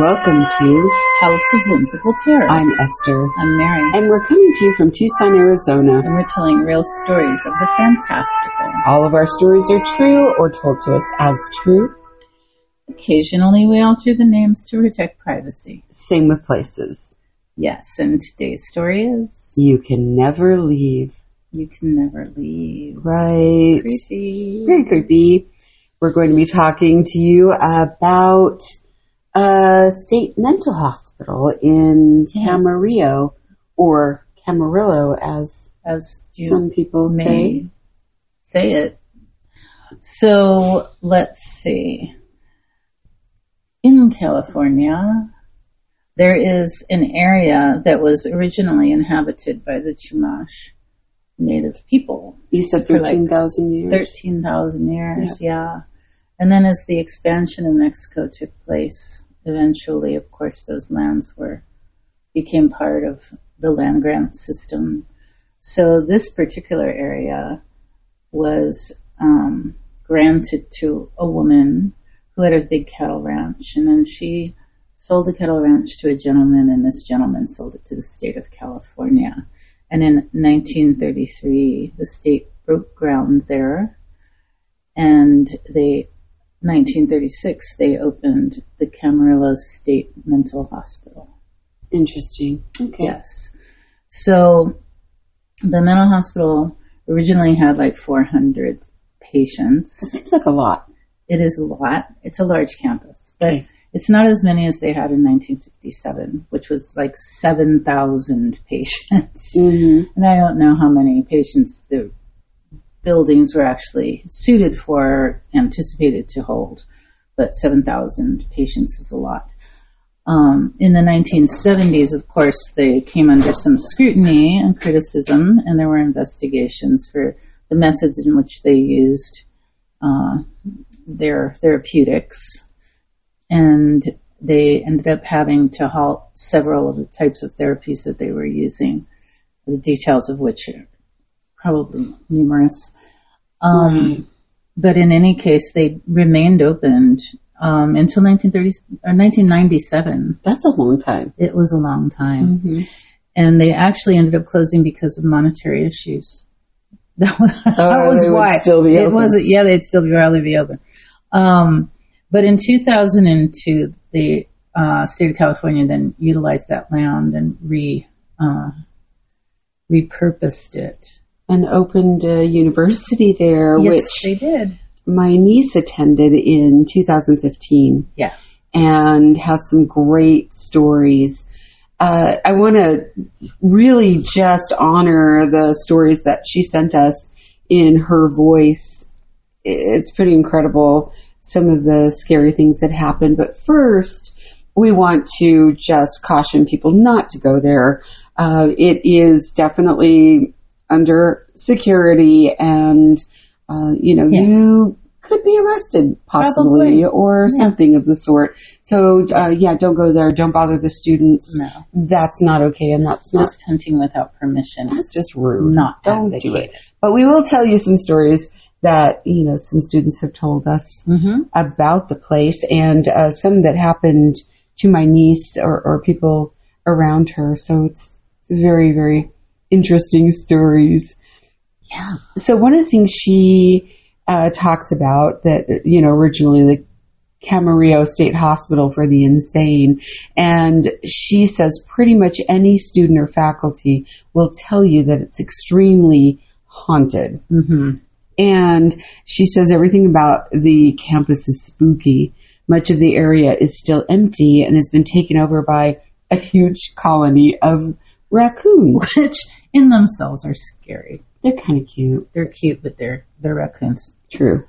Welcome to House of Whimsical Terror. I'm Esther, I'm Mary, and we're coming to you from Tucson, Arizona. and we're telling real stories of the fantastical. All of our stories are true or told to us as true. Occasionally, we alter the names to protect privacy. Same with places. Yes, and today's story is You can never leave. You Can Never Leave. Right. Creepy. Very creepy. We're going to be talking to you about a state mental hospital in Yes. Camarillo, or Camarillo as As you some people say. say it. So, let's see. In California, there is an area that was originally inhabited by the Chumash native people. You said For like 13,000 years. 13,000 years, yeah. And then as the expansion in Mexico took place, eventually, of course, those lands were, became part of the land grant system. So this particular area was um, granted to a woman who had a big cattle ranch, and then she sold the cattle ranch to a gentleman, and this gentleman sold it to the state of California. And in 1933, the state broke ground there, and they, 1936, they opened the Camarillo State Mental Hospital. Interesting. Okay. Yes. So the mental hospital originally had like 400 patients. It Seems like a lot. It is a lot. It's a large campus, but Okay. it's not as many as they had in 1957, which was like 7,000 patients. hmm And I don't know how many patients the buildings were actually suited for, anticipated to hold, but 7,000 patients is a lot. Um, in the 1970s, of course, they came under some scrutiny and criticism, and there were investigations for the methods in which they used uh, their therapeutics, and they ended up having to halt several of the types of therapies that they were using, the details of which are probably numerous. Um, Right. But in any case, they remained opened um, until 1930 or 1997. That's a long time. It was a long time, Mm-hmm. and they actually ended up closing because of monetary issues. That was, that Oh, was why still be it open. wasn't. Yeah, they'd still be probably be open. Um, but in 2002, the uh, state of California then utilized that land and re uh, repurposed it. And opened a university there, yes, which they did. my niece attended in 2015 Yeah. and has some great stories. Uh, I want to really just honor the stories that she sent us in her voice. It's pretty incredible, some of the scary things that happened. But first, we want to just caution people not to go there. Uh, it is definitely under security and, uh, you know, Yeah. you could be arrested possibly Probably. or Yeah. something of the sort. So, uh, yeah, don't go there. Don't bother the students. No, That's not okay. And that's not, hunting without permission. that's just rude. Not Don't do it. But we will tell you some stories that, you know, some students have told us Mm-hmm. about the place and uh, some that happened to my niece or, or people around her. So it's, it's very, very interesting stories. Yeah. So one of the things she uh, talks about that, you know, originally the Camarillo State Hospital for the Insane. And she says pretty much any student or faculty will tell you that it's extremely haunted. Mm-hmm. And she says everything about the campus is spooky. Much of the area is still empty and has been taken over by a huge colony of raccoons. Which in themselves are scary. They're kind of cute. They're cute, but they're they're raccoons. True.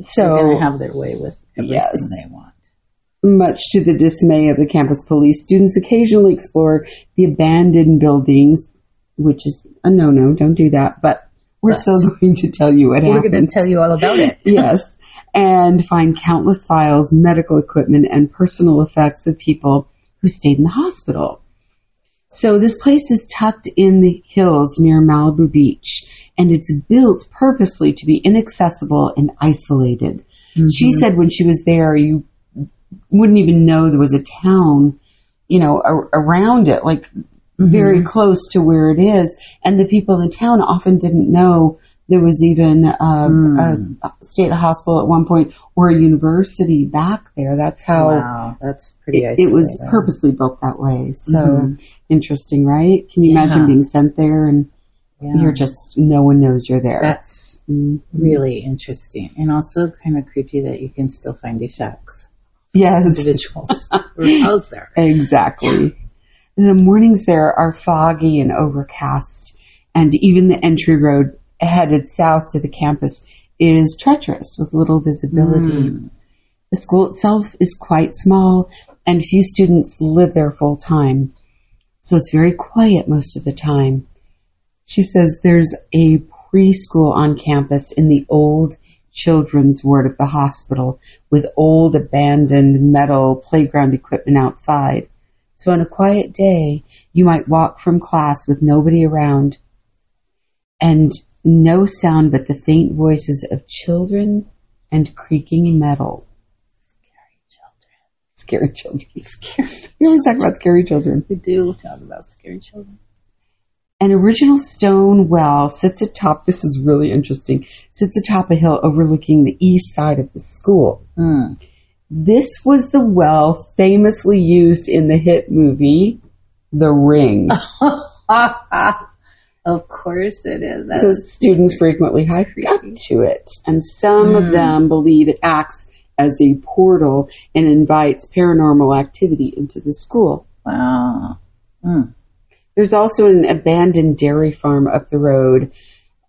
So, They're gonna have their way with everything Yes. they want. much to the dismay of the campus police, students occasionally explore the abandoned buildings, which is a no-no. Don't do that. But we're But- still going to tell you what We're happened. going to tell you all about it. yes. And find countless files, medical equipment, and personal effects of people who stayed in the hospital. So this place is tucked in the hills near Malibu Beach, and it's built purposely to be inaccessible and isolated. Mm-hmm. She said when she was there, you wouldn't even know there was a town, you know, a- around it, like mm-hmm. very close to where it is. And the people in the town often didn't know there was even um, a, a state hospital at one point or a university back there. That's how Wow, that's pretty it, it was purposely built that way. So mm-hmm. interesting, right? Can you imagine being sent there and Yeah. you're just, no one knows you're there. That's Mm. really interesting and also kind of creepy that you can still find effects. Yes. Individuals who housed there. Exactly. The mornings there are foggy and overcast, and even the entry road headed south to the campus is treacherous with little visibility. Hmm. The school itself is quite small, and few students live there full time, so it's very quiet most of the time. She says there's a preschool on campus in the old children's ward of the hospital with old abandoned metal playground equipment outside. So on a quiet day, you might walk from class with nobody around and no sound but the faint voices of children and creaking metal. Scary children. Scary. Children. Scary. We always talk about scary children. We do talk about scary children. An original stone well sits atop, this is really interesting, sits atop a hill overlooking the east side of the school. Hmm. This was the well famously used in the hit movie, The Ring. of course it is. That so is students frequently hike up to it, and some of them believe it acts as a portal and invites paranormal activity into the school. wow. Hmm. There's also an abandoned dairy farm up the road.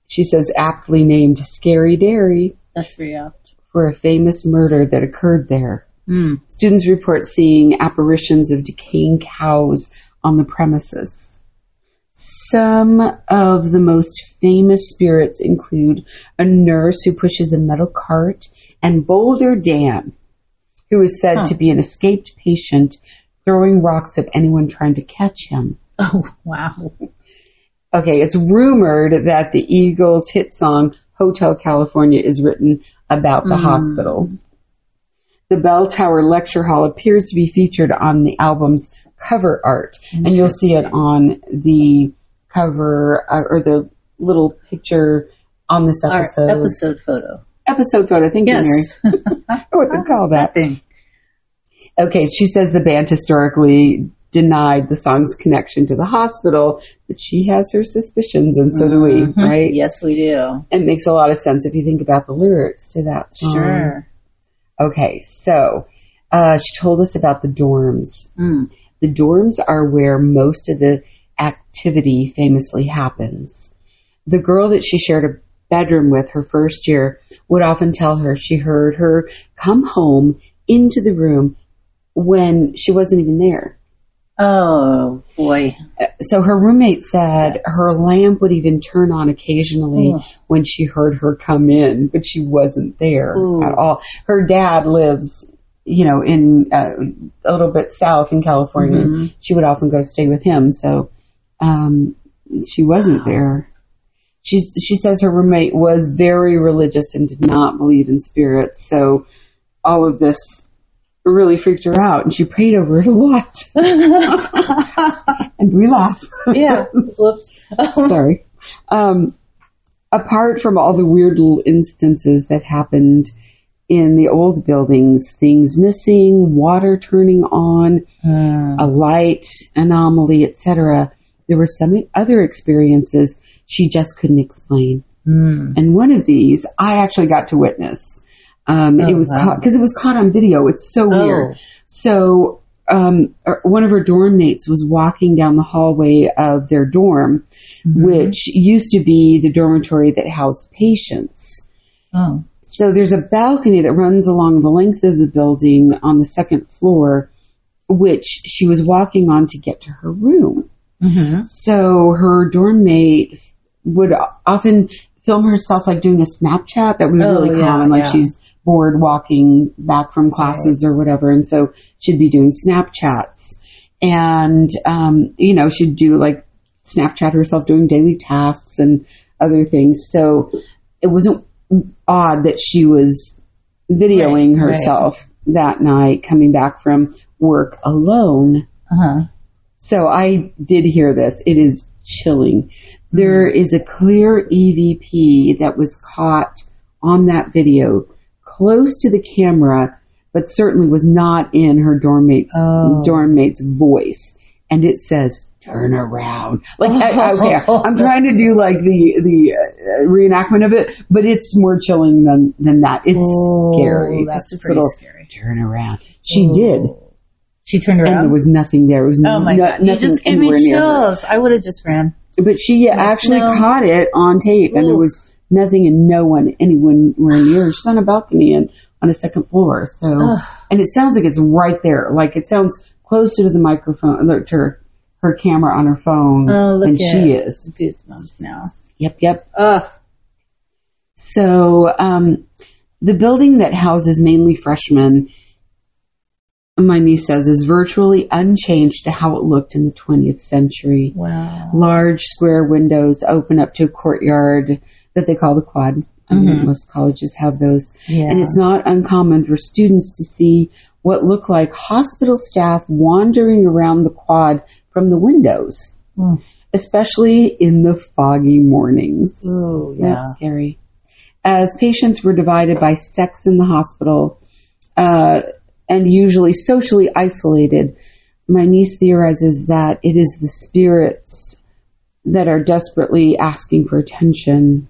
She says aptly named Scary Dairy That's very apt. for a famous murder that occurred there. Hmm. Students report seeing apparitions of decaying cows on the premises. Some of the most famous spirits include a nurse who pushes a metal cart and Boulder Dan, who is said Huh. to be an escaped patient throwing rocks at anyone trying to catch him. Oh wow. Okay, it's rumored that the Eagles' hit song Hotel California is written about the hmm. hospital. The Bell Tower Lecture Hall appears to be featured on the album's cover art, and you'll see it on the cover uh, or the little picture on this Our episode. episode photo. Episode photo, thank you, Mary. Yes. I don't know what to call that. Thing. Okay, she says the band historically denied the song's connection to the hospital, but she has her suspicions, and so do we, Mhm. right? Yes, we do. It makes a lot of sense if you think about the lyrics to that song. Sure. Okay, so uh, she told us about the dorms. Hmm. The dorms are where most of the activity famously happens. The girl that she shared a bedroom with her first year would often tell her she heard her come home into the room when she wasn't even there. Oh boy. So her roommate said her lamp would even turn on occasionally Ugh. when she heard her come in, but she wasn't there Ooh. at all. Her dad lives, you know, in uh, a little bit south in California. Mhm. She would often go stay with him, so um, she wasn't there. She's, she says her roommate was very religious and did not believe in spirits, so all of this really freaked her out, and she prayed over it a lot. and we laugh. yeah. Sorry. Um, apart from all the weird little instances that happened in the old buildings, things missing, water turning on, Hmm. a light anomaly, etc., there were some other experiences she just couldn't explain. Hmm. And one of these I actually got to witness. Um, it Oh, was wow. because it was caught on video. It's so Oh. weird. So um, er, one of her dorm mates was walking down the hallway of their dorm, Mm-hmm. which used to be the dormitory that housed patients. Oh. So there's a balcony that runs along the length of the building on the second floor, which she was walking on to get to her room. Mm-hmm. So her dorm mate would often film herself like doing a Snapchat that was Oh, really yeah, common, like yeah. she's bored walking back from classes or whatever, and so she'd be doing Snapchats, and um, you know she'd do like Snapchat herself doing daily tasks and other things. So it wasn't odd that she was videoing Right, right. herself that night coming back from work alone. Uh-huh. So I did hear this. It is chilling. There is a clear EVP that was caught on that video close to the camera, but certainly was not in her dorm mate's, Oh. dorm mate's voice. And it says, turn around. Like, I, okay, I'm trying to do like the, the uh, reenactment of it, but it's more chilling than, than that. It's Oh, scary. That's Just pretty scary. turn around. She did. She turned And around. there was nothing there. It was nothing. oh my no- god! You just gave me anywhere near her. chills. I would have just ran. But she actually no. caught it on tape, and there was nothing and no one anyone were near. She's on a balcony and on a second floor. So, Ugh. and it sounds like it's right there. Like it sounds closer to the microphone, to her, her camera on her phone Oh, than she is. Goosebumps now. Yep, yep. Ugh. So, um, the building that houses mainly freshmen, my niece says, is virtually unchanged to how it looked in the 20th century. Wow. large square windows open up to a courtyard that they call the quad. I mean, Mhm. most colleges have those. Yeah. And it's not uncommon for students to see what look like hospital staff wandering around the quad from the windows, Mm. especially in the foggy mornings. Ooh, yeah. That's scary. As patients were divided by sex in the hospital uh, and usually socially isolated, my niece theorizes that it is the spirits that are desperately asking for attention.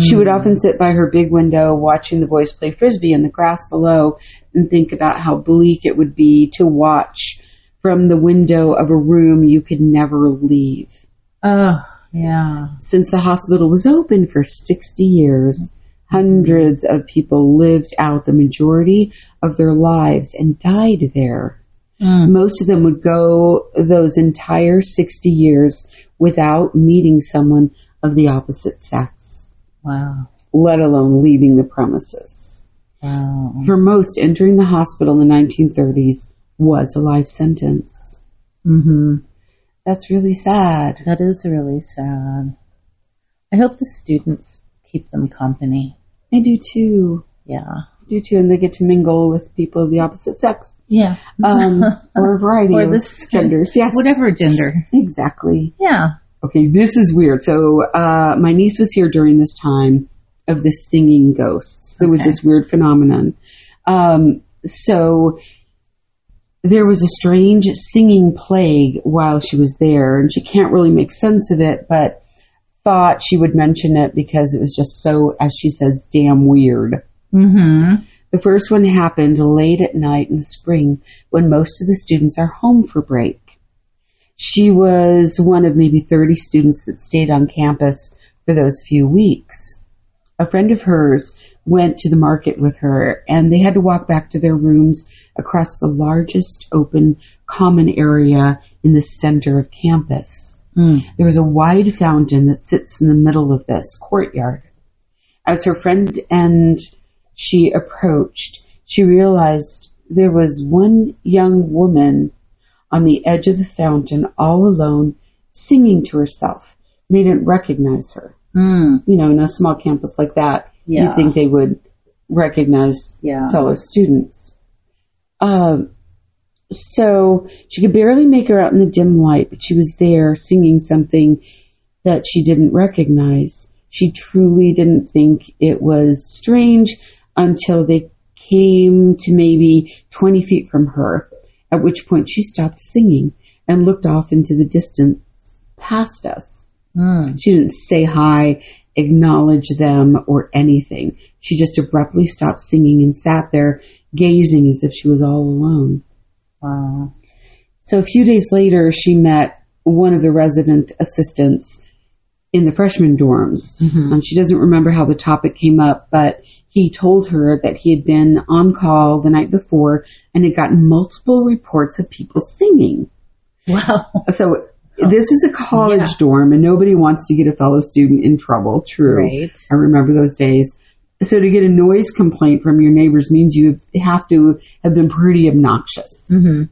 She would often sit by her big window watching the boys play frisbee in the grass below and think about how bleak it would be to watch from the window of a room you could never leave. Oh, yeah. Since the hospital was open for 60 years, hundreds of people lived out the majority of their lives and died there. Mm. Most of them would go those entire 60 years without meeting someone of the opposite sex, Wow. let alone leaving the premises. Wow. For most, entering the hospital in the 1930s was a life sentence. hmm That's really sad. That is really sad. I hope the students keep them company. I do too. Yeah. I do too, and they get to mingle with people of the opposite sex. Yeah. um, or a variety Or of this- genders. Yes, Whatever gender. Exactly. Yeah. Okay, this is weird. So, uh, my niece was here during this time of the singing ghosts. There was this weird phenomenon. Um, so there was a strange singing plague while she was there, and she can't really make sense of it, but thought she would mention it because it was just so, as she says, damn weird. Mm-hmm. The first one happened late at night in the spring when most of the students are home for break. She was one of maybe 30 students that stayed on campus for those few weeks. A friend of hers went to the market with her and they had to walk back to their rooms across the largest open common area in the center of campus. Mm. There was a wide fountain that sits in the middle of this courtyard. As her friend and she approached, she realized there was one young woman on the edge of the fountain all alone singing to herself. They didn't recognize her. Mm. You know, in a small campus like that, Yeah. you'd think they would recognize Yeah. fellow students. Um, so she could barely make her out in the dim light, but she was there singing something that she didn't recognize. She truly didn't think it was strange until they came to maybe 20 feet from her, at which point she stopped singing and looked off into the distance past us. Mm. She didn't say hi, acknowledge them, or anything. She just abruptly stopped singing and sat there gazing as if she was all alone. Wow. So a few days later, she met one of the resident assistants in the freshman dorms. Mhm. Um, she doesn't remember how the topic came up, but he told her that he had been on call the night before and had gotten multiple reports of people singing. Wow. So this is a college Yeah. dorm and nobody wants to get a fellow student in trouble. True. Right. I remember those days. So to get a noise complaint from your neighbors means you have to have been pretty obnoxious. Mm-hmm.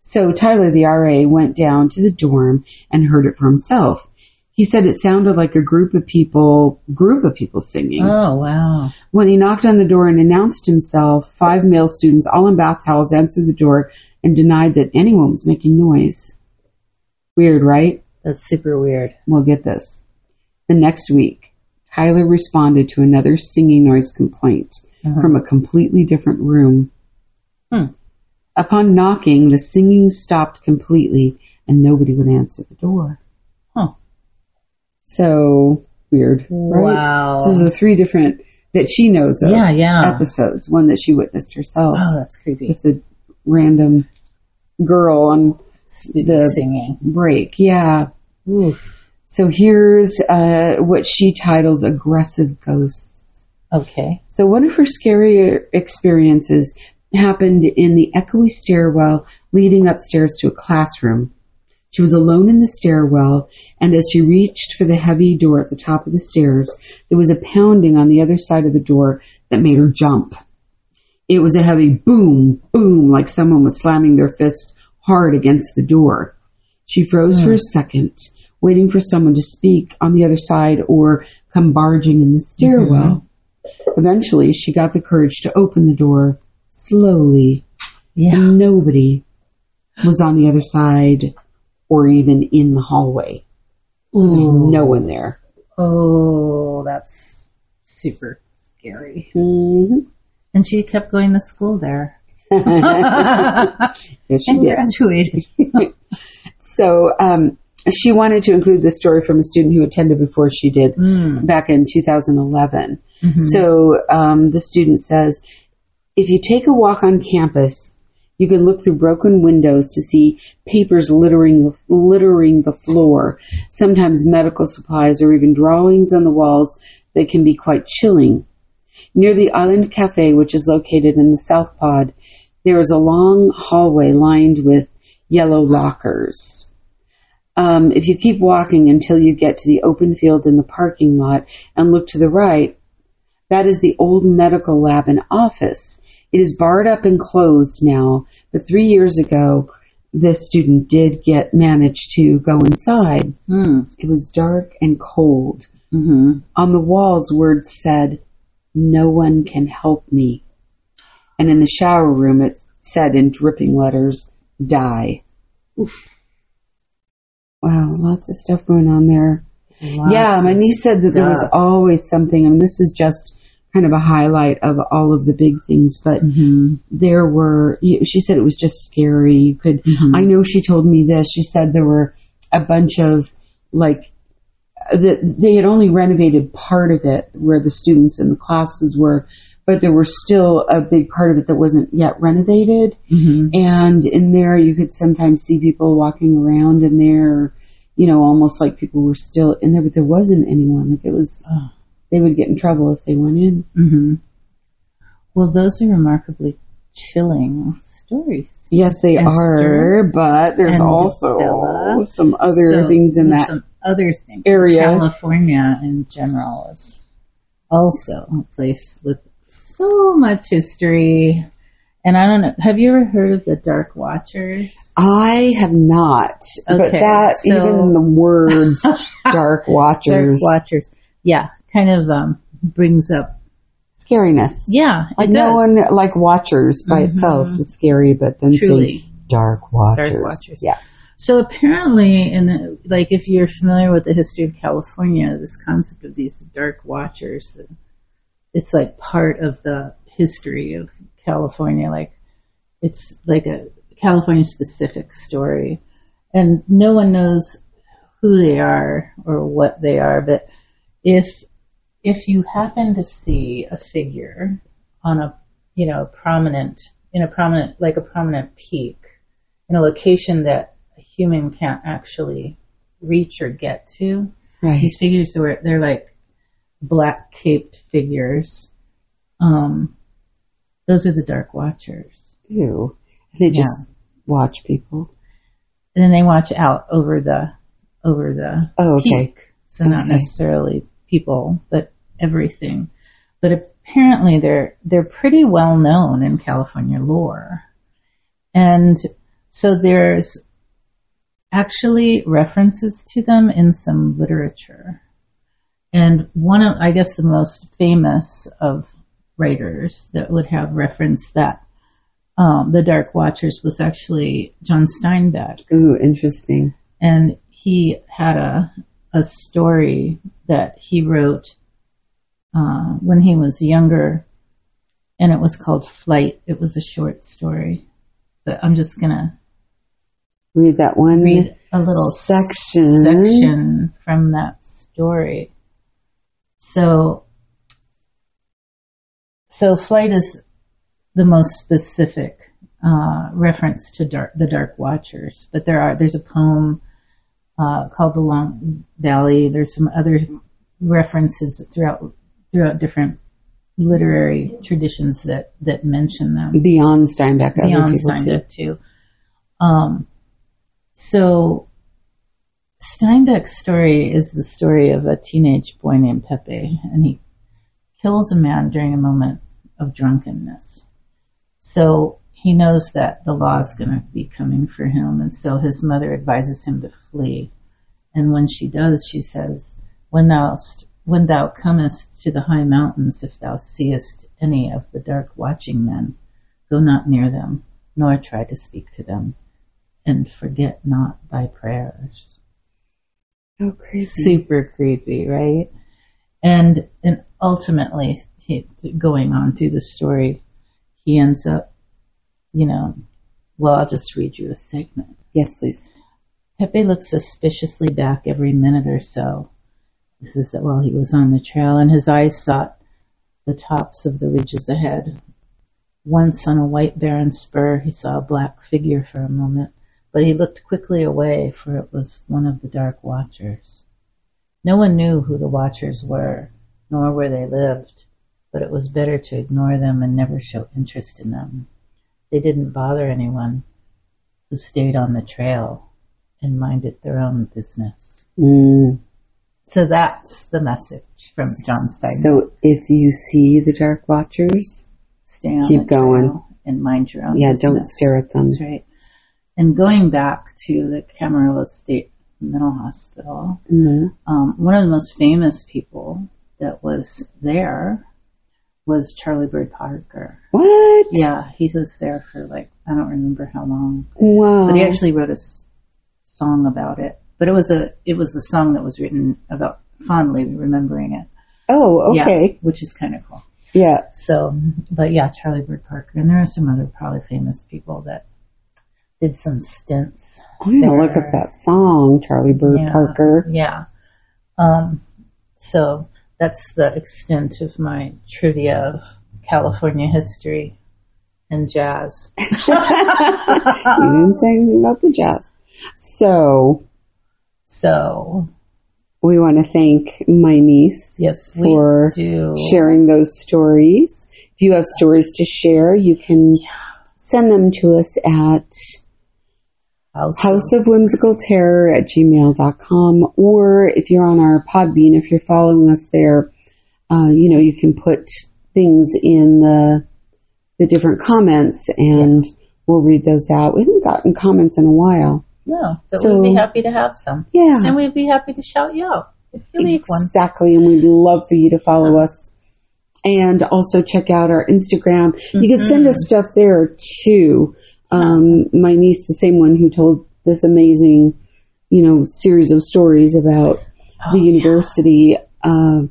So Tyler, the RA, went down to the dorm and heard it for himself. He said it sounded like a group of people, group of people singing. Oh, wow. When he knocked on the door and announced himself, five male students, all in bath towels, answered the door and denied that anyone was making noise. Weird, right? That's super weird. We'll get this. The next week, Tyler responded to another singing noise complaint Uh-huh. from a completely different room. Hmm. Upon knocking, the singing stopped completely and nobody would answer the door. Huh. So weird, right? Wow. So those are three different that she knows of Yeah, yeah. episodes. One that she witnessed herself Oh, that's creepy. with the random girl on the singing. break. Yeah. Oof. So here's uh, what she titles aggressive ghosts. Okay. So one of her scary experiences happened in the echoey stairwell leading upstairs to a classroom. She was alone in the stairwell, and as she reached for the heavy door at the top of the stairs, there was a pounding on the other side of the door that made her jump. It was a heavy boom, boom, like someone was slamming their fist hard against the door. She froze for a second, waiting for someone to speak on the other side or come barging in the stairwell. Eventually, she got the courage to open the door slowly, Yeah. and nobody was on the other side or even in the hallway. So no one there. Oh, that's super scary. hmm And she kept going to school there. Yes, she and did. graduated. So um, she wanted to include this story from a student who attended before she did Mm. back in 2011. Mhm. So um, the student says, if you take a walk on campus, you can look through broken windows to see papers littering littering the floor. Sometimes medical supplies or even drawings on the walls that can be quite chilling. Near the Island Cafe, which is located in the South Pod, there is a long hallway lined with yellow lockers. Um, if you keep walking until you get to the open field in the parking lot and look to the right, that is the old medical lab and office. It is barred up and closed now, but three years ago, this student did get managed to go inside. Mm. It was dark and cold. hmm On the walls, words said, No one can help me. And in the shower room, it said in dripping letters, Die. Oof. Wow, lots of stuff going on there. Lots yeah, my niece said that there was always something. I mean, this is just kind of a highlight of all of the big things, but Mhm. there were, she said it was just scary. You could, Mhm. I know she told me this. She said there were a bunch of like, that they had only renovated part of it where the students and the classes were, but there were still a big part of it that wasn't yet renovated. Mhm. And in there, you could sometimes see people walking around in there, you know, almost like people were still in there, but there wasn't anyone. Like it was, Oh. they would get in trouble if they went in. hmm Well, those are remarkably chilling stories. Yes, they Esther are, but there's also Bella. some other So things in that. Other things. area. California in general is also a place with so much history. And I don't know. Have you ever heard of the Dark Watchers? I have not, but Okay, that so- even the words "dark Dark watchers" Watchers. Yeah, kind of um, brings up. scariness. Yeah, Like no one like watchers by Mhm. itself is scary, but then Truly. say dark watchers. Watchers. Yeah. So apparently, in the, like, if you're familiar with the history of California, this concept of these dark watchers, that it's like part of the history of California. Like, it's like a California specific story, and no one knows who they are or what they are. But if if you happen to see a figure on a you know prominent in a prominent like a prominent peak in a location that a human can't actually reach or get to. Right. These figures are they're like black caped figures. Um, those are the Dark Watchers, Ew. They just watch people. and then they watch out over the over the Oh, okay. peak. So not necessarily people, but everything. But apparently they're they're pretty well known in California lore. And so there's actually references to them in some literature. And one of, I guess, the most famous of writers that would have referenced that um, the Dark Watchers was actually John Steinbeck. Ooh, interesting. And he had a a story that he wrote uh, when he was younger, and it was called Flight. It was a short story, but I'm just gonna read that one. Read a little section section from that story. So, so flight is the most specific uh, reference to dark, the Dark Watchers, but there are there's a poem uh, called the Long Valley. There's some other references throughout throughout different literary traditions that that mention them beyond Steinbeck. Beyond Steinbeck too. too. Um, so Steinbeck's story is the story of a teenage boy named Pepe, and he kills a man during a moment of drunkenness. So he knows that the law is going to be coming for him, and so his mother advises him to flee. And when she does, she says, "When thou when thou comest to the high mountains, if thou seest any of the dark watching men, go not near them, nor try to speak to them, and forget not thy prayers." Oh, creepy! Super creepy, right? And and ultimately, he, going on through the story, he ends up you know, well, I'll just read you a segment. Yes, please. Pepe looked suspiciously back every minute or so. This is while he was on the trail, and his eyes sought the tops of the ridges ahead. Once on a white barren spur, he saw a black figure for a moment, but he looked quickly away, for it was one of the dark watchers. No one knew who the watchers were, nor where they lived, but it was better to ignore them and never show interest in them. They didn't bother anyone who stayed on the trail and minded their own business. Mm. So that's the message from John Stein. So if you see the Dark Watchers, stay on keep going and mind your own. Yeah, business. don't stare at them. That's right. And going back to the Camarillo State Mental Hospital, mm-hmm. um, one of the most famous people that was there was Charlie Bird Parker. What? Yeah, he was there for like I don't remember how long. Wow. But he actually wrote a s- song about it. But it was a it was a song that was written about fondly remembering it. Oh, okay. Yeah, which is kind of cool. Yeah. So, but yeah, Charlie Bird Parker, and there are some other probably famous people that did some stints. I'm gonna look up that song, Charlie Bird yeah, Parker. Yeah. Um. So that's the extent of my trivia of California history and jazz. you didn't say anything about the jazz. So, so we want to thank my niece yes, for sharing those stories. If you have stories to share, you can yeah. send them to us at House, House of Whimsical Terror at gmail.com. Or if you're on our Podbean, if you're following us there, uh, you know, you can put things in the, the different comments and yeah. we'll read those out. We haven't gotten comments in a while. No, but so, we'd be happy to have some. Yeah. And we'd be happy to shout you out if you leave one. Exactly. And we'd love for you to follow us. And also check out our Instagram. Mm-hmm. You can send us stuff there too. Um, my niece, the same one who told this amazing, you know, series of stories about oh, the university, yeah. uh,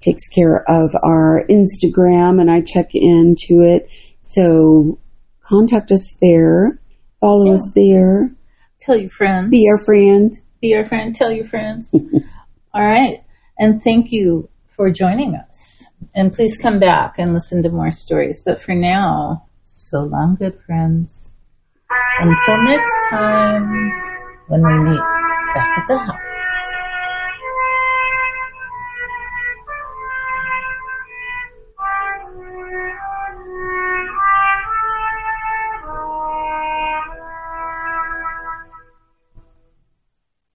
takes care of our Instagram and I check into it. So contact us there, follow yeah. us there. Tell your friends. Be our friend. Be our friend. Tell your friends. All right. And thank you for joining us. And please come back and listen to more stories. But for now, so long, good friends. Until next time, when we meet back at the house.